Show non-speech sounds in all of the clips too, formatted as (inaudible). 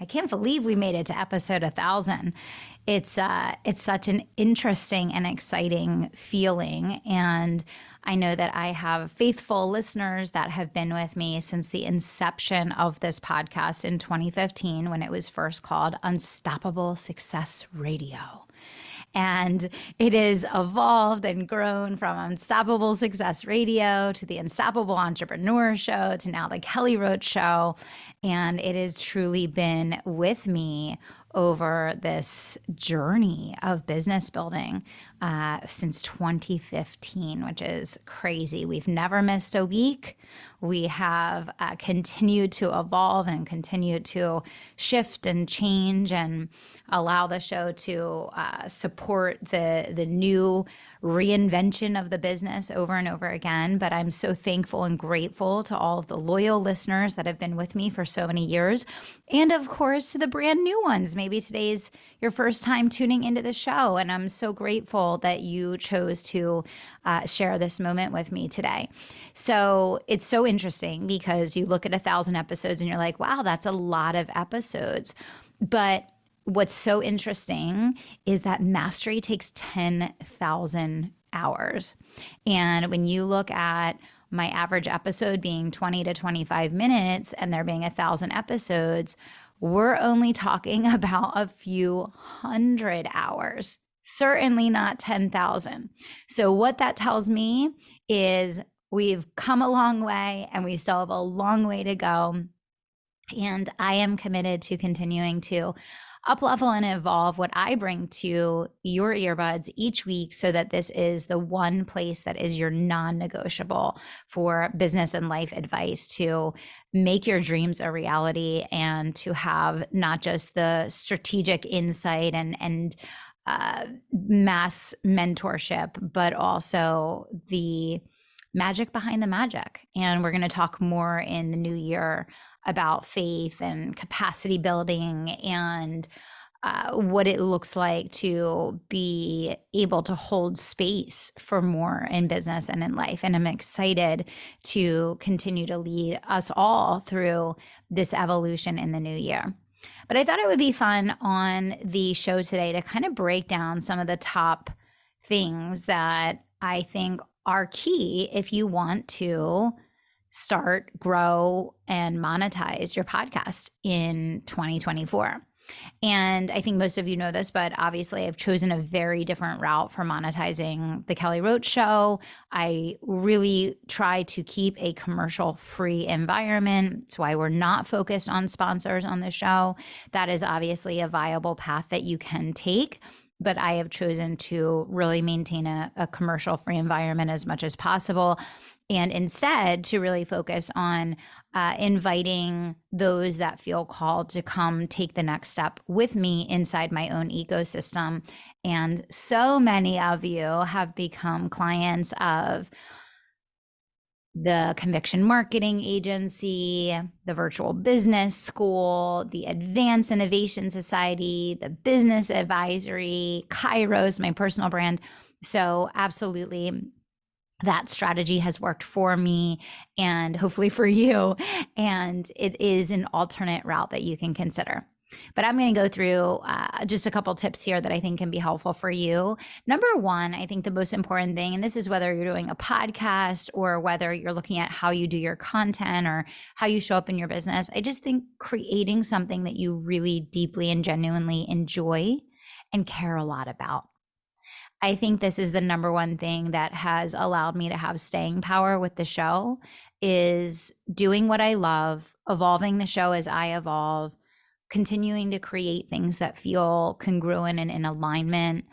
I can't believe we made it to episode 1000. It's uh it's such an interesting and exciting feeling and I know that I have faithful listeners that have been with me since the inception of this podcast in 2015 when it was first called Unstoppable Success Radio. And it has evolved and grown from Unstoppable Success Radio to the Unstoppable Entrepreneur Show to now the Kelly Roach Show. And it has truly been with me over this journey of business building uh, since 2015, which is crazy. We've never missed a week. We have uh, continued to evolve and continue to shift and change and allow the show to uh, support the the new reinvention of the business over and over again. But I'm so thankful and grateful to all of the loyal listeners that have been with me for so many years. And of course, to the brand new ones. Maybe today's your first time tuning into the show. And I'm so grateful that you chose to uh, share this moment with me today. So it's so interesting because you look at a thousand episodes and you're like, wow, that's a lot of episodes. But what's so interesting is that mastery takes 10,000 hours. And when you look at my average episode being 20 to 25 minutes and there being a thousand episodes, we're only talking (laughs) about a few hundred hours, certainly not 10,000. So, what that tells me is we've come a long way and we still have a long way to go. And I am committed to continuing to up level and evolve what I bring to your earbuds each week so that this is the one place that is your non negotiable for business and life advice to make your dreams a reality and to have not just the strategic insight and, and, mass mentorship, but also the magic behind the magic. And we're going to talk more in the new year about faith and capacity building and uh, what it looks like to be able to hold space for more in business and in life. And I'm excited to continue to lead us all through this evolution in the new year. But I thought it would be fun on the show today to kind of break down some of the top things that I think are key if you want to start, grow, and monetize your podcast in 2024. And I think most of you know this, but obviously I've chosen a very different route for monetizing the Kelly Roach show. I really try to keep a commercial free environment. That's why we're not focused on sponsors on the show. That is obviously a viable path that you can take but I have chosen to really maintain a, a commercial free environment as much as possible. And instead, to really focus on uh, inviting those that feel called to come take the next step with me inside my own ecosystem. And so many of you have become clients of the Conviction Marketing Agency, the Virtual Business School, the Advanced Innovation Society, the Business Advisory, Kairos, my personal brand. So, absolutely, that strategy has worked for me and hopefully for you. And it is an alternate route that you can consider. But I'm going to go through uh, just a couple tips here that I think can be helpful for you. Number one, I think the most important thing, and this is whether you're doing a podcast or whether you're looking at how you do your content or how you show up in your business, I just think creating something that you really deeply and genuinely enjoy and care a lot about. I think this is the number one thing that has allowed me to have staying power with the show is doing what I love, evolving the show as I evolve continuing to create things that feel congruent and in alignment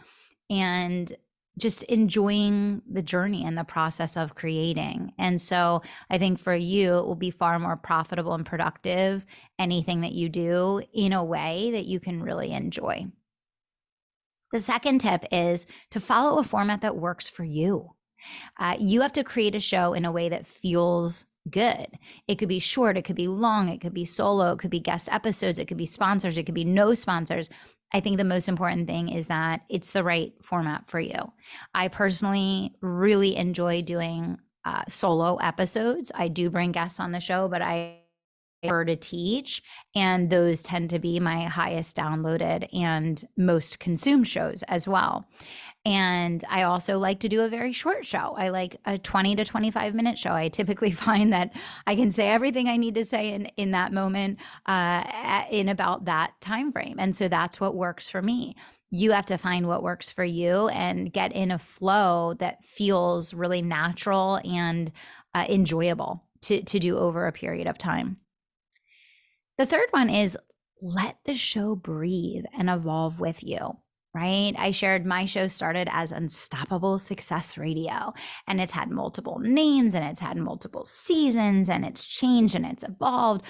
and just enjoying the journey and the process of creating. And so I think for you, it will be far more profitable and productive anything that you do in a way that you can really enjoy. The second tip is to follow a format that works for you. Uh, you have to create a show in a way that feels good. It could be short, it could be long, it could be solo, it could be guest episodes, it could be sponsors, it could be no sponsors. I think the most important thing is that it's the right format for you. I personally really enjoy doing uh, solo episodes. I do bring guests on the show, but I prefer to teach. And those tend to be my highest downloaded and most consumed shows as well. And I also like to do a very short show. I like a 20 to 25 minute show. I typically (laughs) find that I can say everything I need to say in, in that moment uh, in about that time frame. And so that's what works for me. You have to find what works for you and get in a flow that feels really natural and uh, enjoyable to, to do over a period of time. The third one is let the show breathe and evolve with you right? I shared my show started as Unstoppable Success Radio, and it's had multiple names and it's had multiple seasons and it's changed and it's evolved.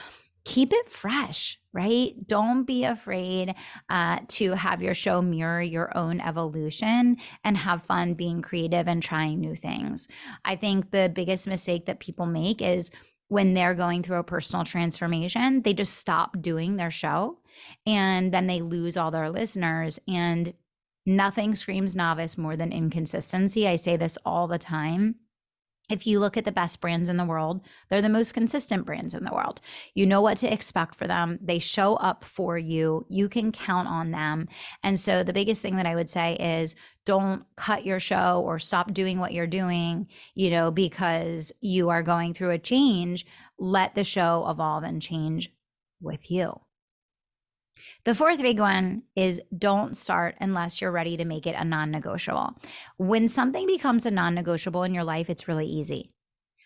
Keep it fresh, right? Don't be afraid uh, to have your show mirror your own evolution and have fun being creative and trying new things. I think the biggest mistake that people make is when they're going through a personal transformation, they just stop doing their show and then they lose all their listeners. And nothing screams novice more than inconsistency. I say this all the time. If you look at the best brands in the world, they're the most consistent brands in the world. You know what to expect for them. They show up for you. You can count on them. And so, the biggest thing that I would say is don't cut your show or stop doing what you're doing, you know, because you are going through a change. Let the show evolve and change with you. The fourth big one is don't start unless you're ready to make it a non negotiable. When something becomes a non negotiable in your life, it's really easy.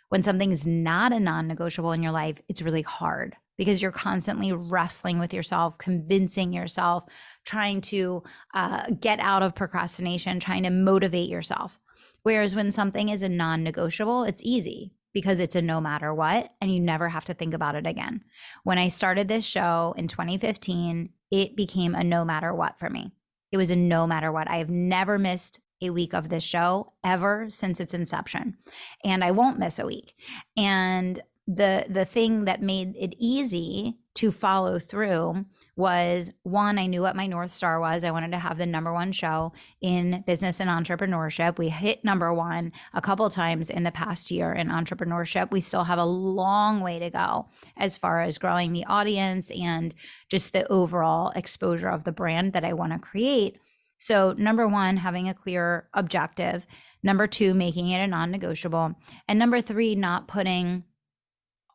When something is not a non negotiable in your life, it's really hard because you're constantly wrestling with yourself, convincing yourself, trying to uh, get out of procrastination, trying to motivate yourself. Whereas when something is a non negotiable, it's easy because it's a no matter what and you never have to think about it again. When I started this show in 2015, it became a no matter what for me. It was a no matter what. I have never missed a week of this show ever since its inception. And I won't miss a week. And the the thing that made it easy to follow through was one i knew what my north star was. I wanted to have the number one show in business and entrepreneurship. We hit number one a couple times in the past year in entrepreneurship. We still have a long way to go as far as growing the audience and just the overall exposure of the brand that i want to create. So number one having a clear objective. Number two making it a non-negotiable. And number three not putting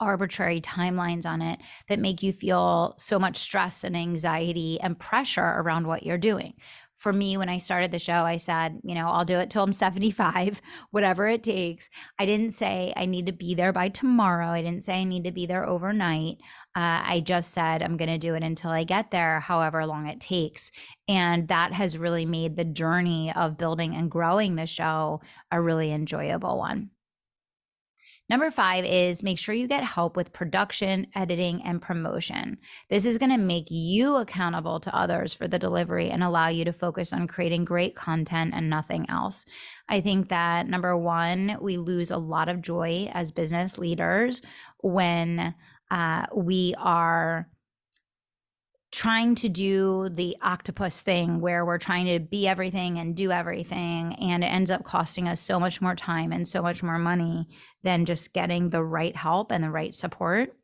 arbitrary timelines on it that make you feel so much stress and anxiety and pressure around what you're doing. For me, when I started the show, I said, you know, I'll do it till I'm (laughs) 75, whatever it takes. I didn't say I need to be there by tomorrow. I didn't say I need to be there overnight. Uh, I just said I'm going to do it until I get there, however long it takes. And that has really made the journey of building and growing the show a really enjoyable one. Number five is make sure you get help with production, editing, and promotion. This is going to make you accountable to others for the delivery and allow you to focus on creating great content and nothing else. I think that number one, we lose a lot of joy as business leaders when uh, we are trying to do the octopus thing where we're trying to be everything and do everything and it ends up costing us so much more time and so much more money than just getting the right help and the right support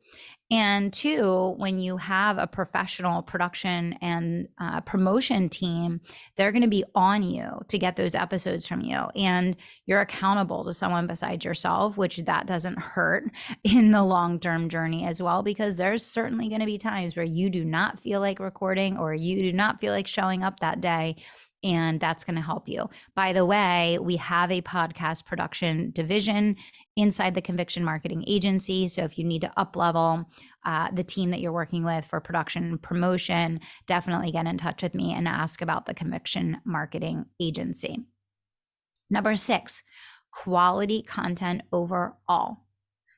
and two, when you have a professional production and uh, promotion team, they're going to be on you to get those episodes from you. And you're accountable to someone besides yourself, which that doesn't hurt (laughs) in the long term journey as well, because there's certainly going to be times where you do not feel like recording or you do not feel like showing up that day and that's going to help you. By the way, we have a podcast production division inside the Conviction Marketing Agency. So if you need to up level uh, the team that you're working with for production and promotion, definitely get in touch with me and ask about the Conviction Marketing Agency. Number six, quality content overall.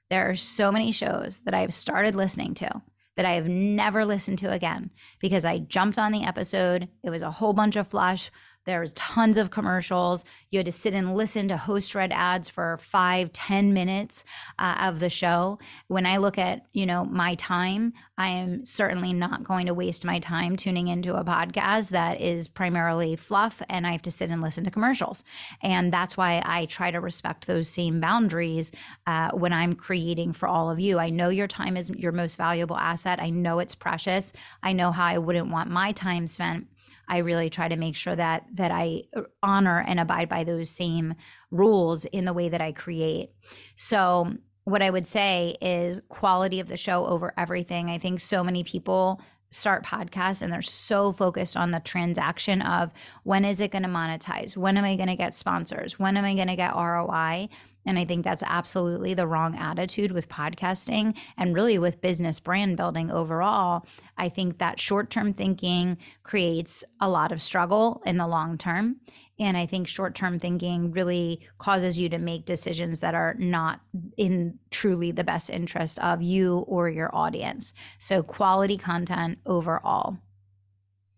There are so many shows that I've started listening to that I have never listened to again because I jumped on the episode. It was a whole bunch of flush there's tons of commercials. You had to sit and listen to host read ads for five, ten minutes uh, of the show. When I look at, you know, my time, I am certainly not going to waste my time tuning into a podcast that is primarily fluff and I have to sit and listen to commercials. And that's why I try to respect those same boundaries uh, when I'm creating for all of you. I know your time is your most valuable asset. I know it's precious. I know how I wouldn't want my time spent I really try to make sure that that I uh, honor and abide by those same rules in the way that I create. So what I would say is quality of the show over everything. I think so many people start podcasts and they're so focused on the transaction of when is it going to monetize? When am I going to get sponsors? When am I going to get ROI? And I think that's absolutely the wrong attitude with podcasting and really with business brand building overall. I think that short term thinking creates a lot of struggle in the long term. And I think short term thinking really causes you to make decisions that are not in truly the best interest of you or your audience. So, quality content overall.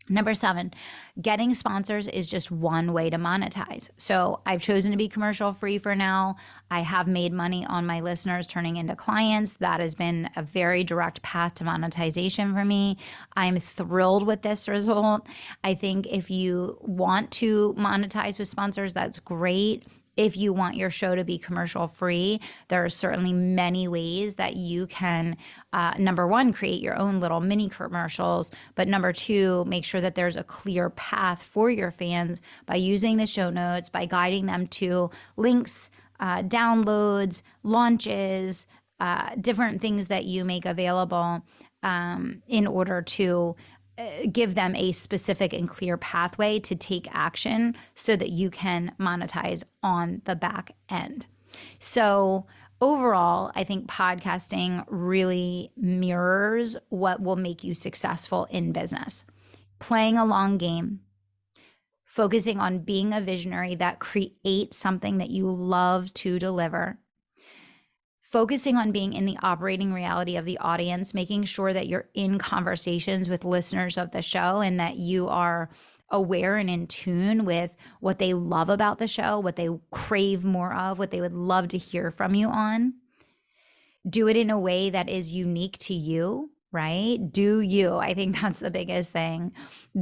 Number seven, getting sponsors is just one way to monetize. So I've chosen to be commercial free for now. I have made money on my listeners turning into clients. That has been a very direct path to monetization for me. I'm thrilled with this result. I think if you want to monetize with sponsors, that's great if you want your show to be commercial free, there are certainly many ways that you can, uh, number one, create your own little mini commercials, but number two, make sure that there's a clear path for your fans by using the show notes, by guiding them to links, uh, downloads, launches, uh, different things that you make available um, in order to Uh, give them a specific and clear pathway to take action so that you can monetize on the back end. So, overall, I think podcasting really mirrors what will make you successful in business. Playing a long game, focusing on being a visionary that creates something that you love to deliver, focusing on being in the operating reality of the audience, making sure that you're in conversations with listeners of the show and that you are aware and in tune with what they love about the show, what they crave more of, what they would love to hear from you on. Do it in a way that is unique to you, right? Do you. I think (laughs) that's the biggest thing.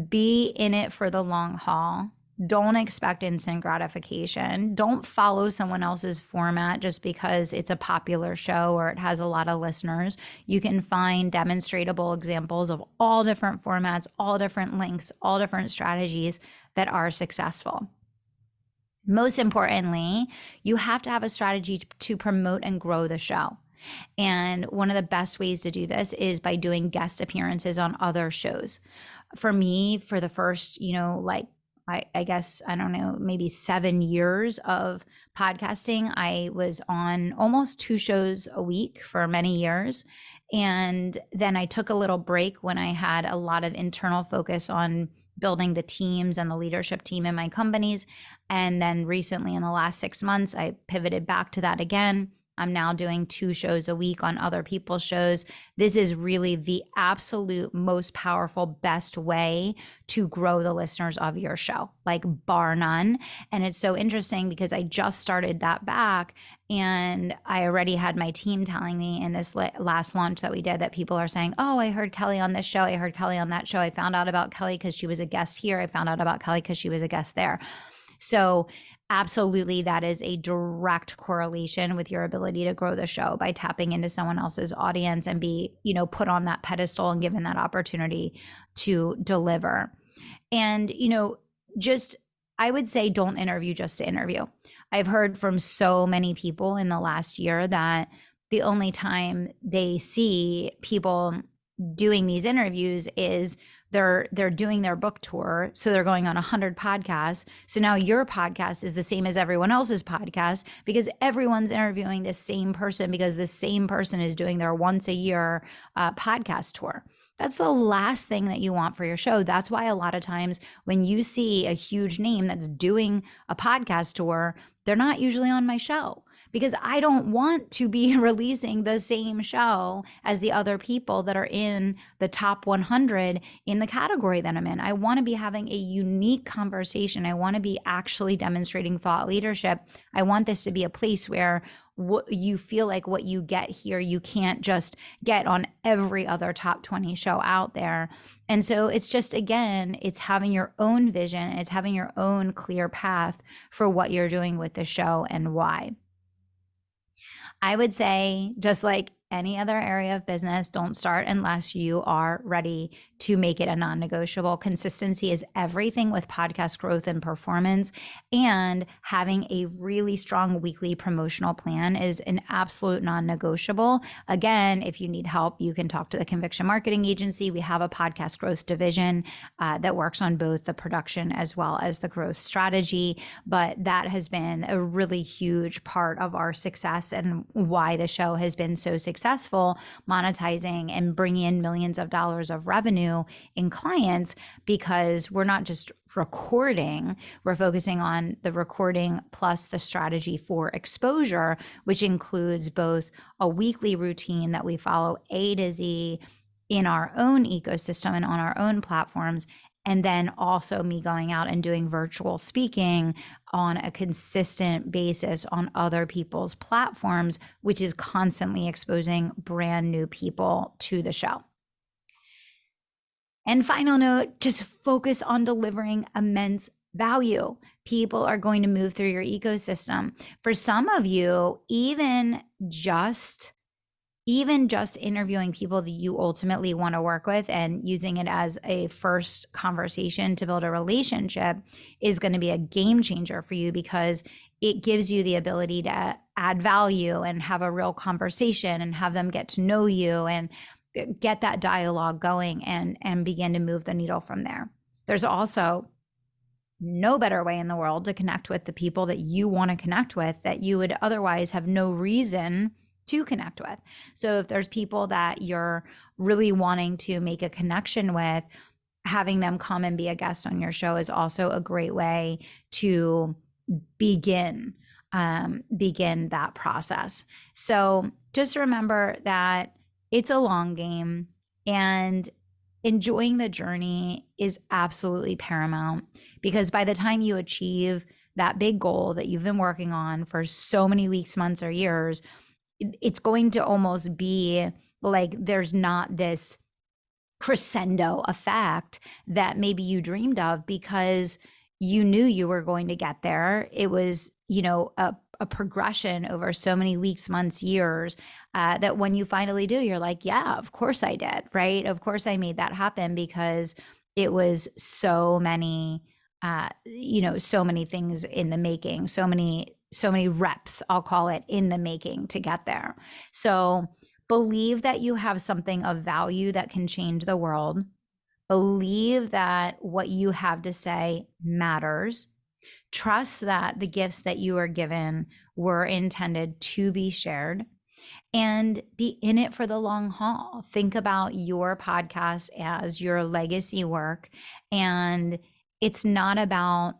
Be in it for the long haul don't expect instant gratification. Don't follow someone else's format just because it's a popular show or it has a lot of listeners. You can find demonstrable examples of all different formats, all different links, all different strategies that are successful. Most importantly, you have to have a strategy to promote and grow the show. And one of the best ways to do this is by doing guest appearances on other shows. For me, for the first, you know, like I, I, guess, I don't know, maybe seven years of podcasting. I was on almost two shows a week for many years. And then I took a little break when I had a lot of internal focus on building the teams and the leadership team in my companies. And then recently, in the last six months, I pivoted back to that again I'm now doing two shows a week on other people's shows. This is really the absolute most powerful, best way to grow the listeners of your show, like bar none. And it's so interesting because I just started that back and I already had my team telling me in this last launch that we did that people are saying, Oh, I heard Kelly on this show. I heard Kelly on that show. I found out about Kelly because she was a guest here. I found out about Kelly because she was a guest there. So absolutely that is a direct correlation with your ability to grow the show by tapping into someone else's audience and be you know put on that pedestal and given that opportunity to deliver. And you know just i would say don't interview just to interview. I've heard from so many people in the last year that the only time they see people doing these interviews is they're they're doing their book tour so they're going on 100 podcasts. So now your podcast is the same as everyone else's podcast because everyone's interviewing the same person because the same person is doing their once a year uh, podcast tour. That's the last thing that you want for your show. That's why a lot of times when you see a huge name that's doing a podcast tour they're not usually on my show because I don't want to be (laughs) releasing the same show as the other people that are in the top 100 in the category that I'm in. I want to be having a unique conversation. I want to be actually demonstrating thought leadership. I want this to be a place where what you feel like what you get here you can't just get on every other top 20 show out there and so it's just again it's having your own vision and it's having your own clear path for what you're doing with the show and why I would say, just like any other area of business, don't start unless you are ready to make it a non negotiable. Consistency is everything with podcast growth and performance. And having a really strong weekly promotional plan is an absolute non negotiable. Again, if you need help, you can talk to the Conviction Marketing Agency. We have a podcast growth division uh, that works on both the production as well as the growth strategy. But that has been a really huge part of our success and why the show has been so successful successful monetizing and bringing in millions of dollars of revenue in clients because we're not just recording, we're focusing on the recording plus the strategy for exposure, which includes both a weekly routine that we follow A to Z in our own ecosystem and on our own platforms, and then also me going out and doing virtual speaking on a consistent basis on other people's platforms, which is constantly exposing brand new people to the show. And final note just focus on delivering immense value. People are going to move through your ecosystem. For some of you, even just even just interviewing people that you ultimately want to work with and using it as a first conversation to build a relationship is going to be a game changer for you because it gives you the ability to add value and have a real conversation and have them get to know you and get that dialogue going and and begin to move the needle from there. There's also no better way in the world to connect with the people that you want to connect with that you would otherwise have no reason to connect with. So if there's people that you're really wanting to make a connection with, having them come and be a guest on your show is also a great way to begin um, begin that process. So just remember that it's a long game and enjoying the journey is absolutely paramount because by the time you achieve that big goal that you've been working on for so many weeks, months, or years, it's going to almost be like there's not this crescendo effect that maybe you dreamed of because you knew you were going to get there. It was, you know, a, a progression over so many weeks, months, years uh, that when you finally do, you're like, yeah, of course I did, right? Of course I made that happen because it was so many, uh, you know, so many things in the making, so many so many reps, I'll call it, in the making to get there. So believe that you have something of value that can change the world. Believe that what you have to say matters. Trust that the gifts that you are given were intended to be shared and be in it for the long haul. Think about your podcast as your legacy work. And it's not about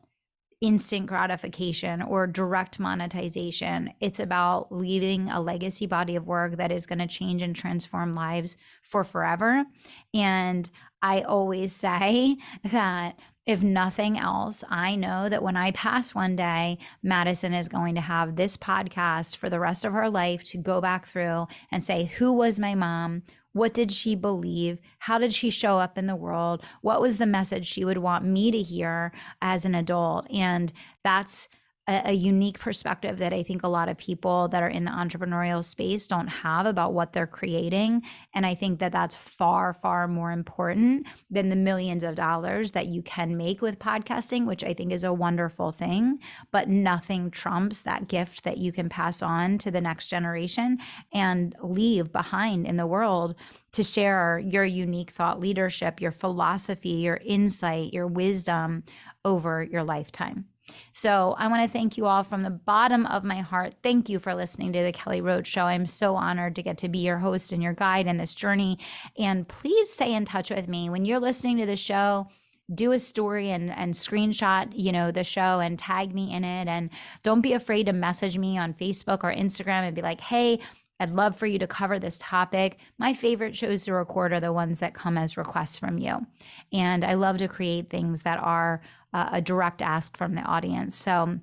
instant gratification or direct monetization. It's about leaving a legacy body of work that is going to change and transform lives for forever. And I always (laughs) say that if nothing else, I know that when I pass one day, Madison is going to have this podcast for the rest of her life to go back through and say, Who was my mom? What did she believe? How did she show up in the world? What was the message she would want me to hear as an adult? And that's a, a, unique perspective that I think a lot of people that are in the entrepreneurial space don't have about what they're creating. And I think that that's far, far more important than the millions of dollars that you can make with podcasting, which I think is a wonderful thing. But nothing trumps that gift that you can pass on to the next generation and leave behind in the world to share your unique thought leadership, your philosophy, your insight, your wisdom over your lifetime. So I want to thank you all from the bottom of my heart. Thank you for listening to the Kelly Roach Show. I'm so honored to get to be your host and your guide in this journey. And please stay in touch with me when you're listening to the show do a story and and screenshot you know the show and tag me in it and don't be afraid to message me on facebook or instagram and be like hey I'd love for you to cover this topic. My favorite shows to record are the ones that come as requests from you. And I love to create things that are uh, a direct ask from the audience. So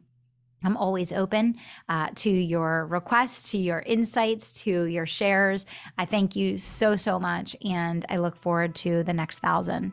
I'm always open uh, to your requests, to your insights, to your shares. I thank you so, so much. And I look forward to the next thousand.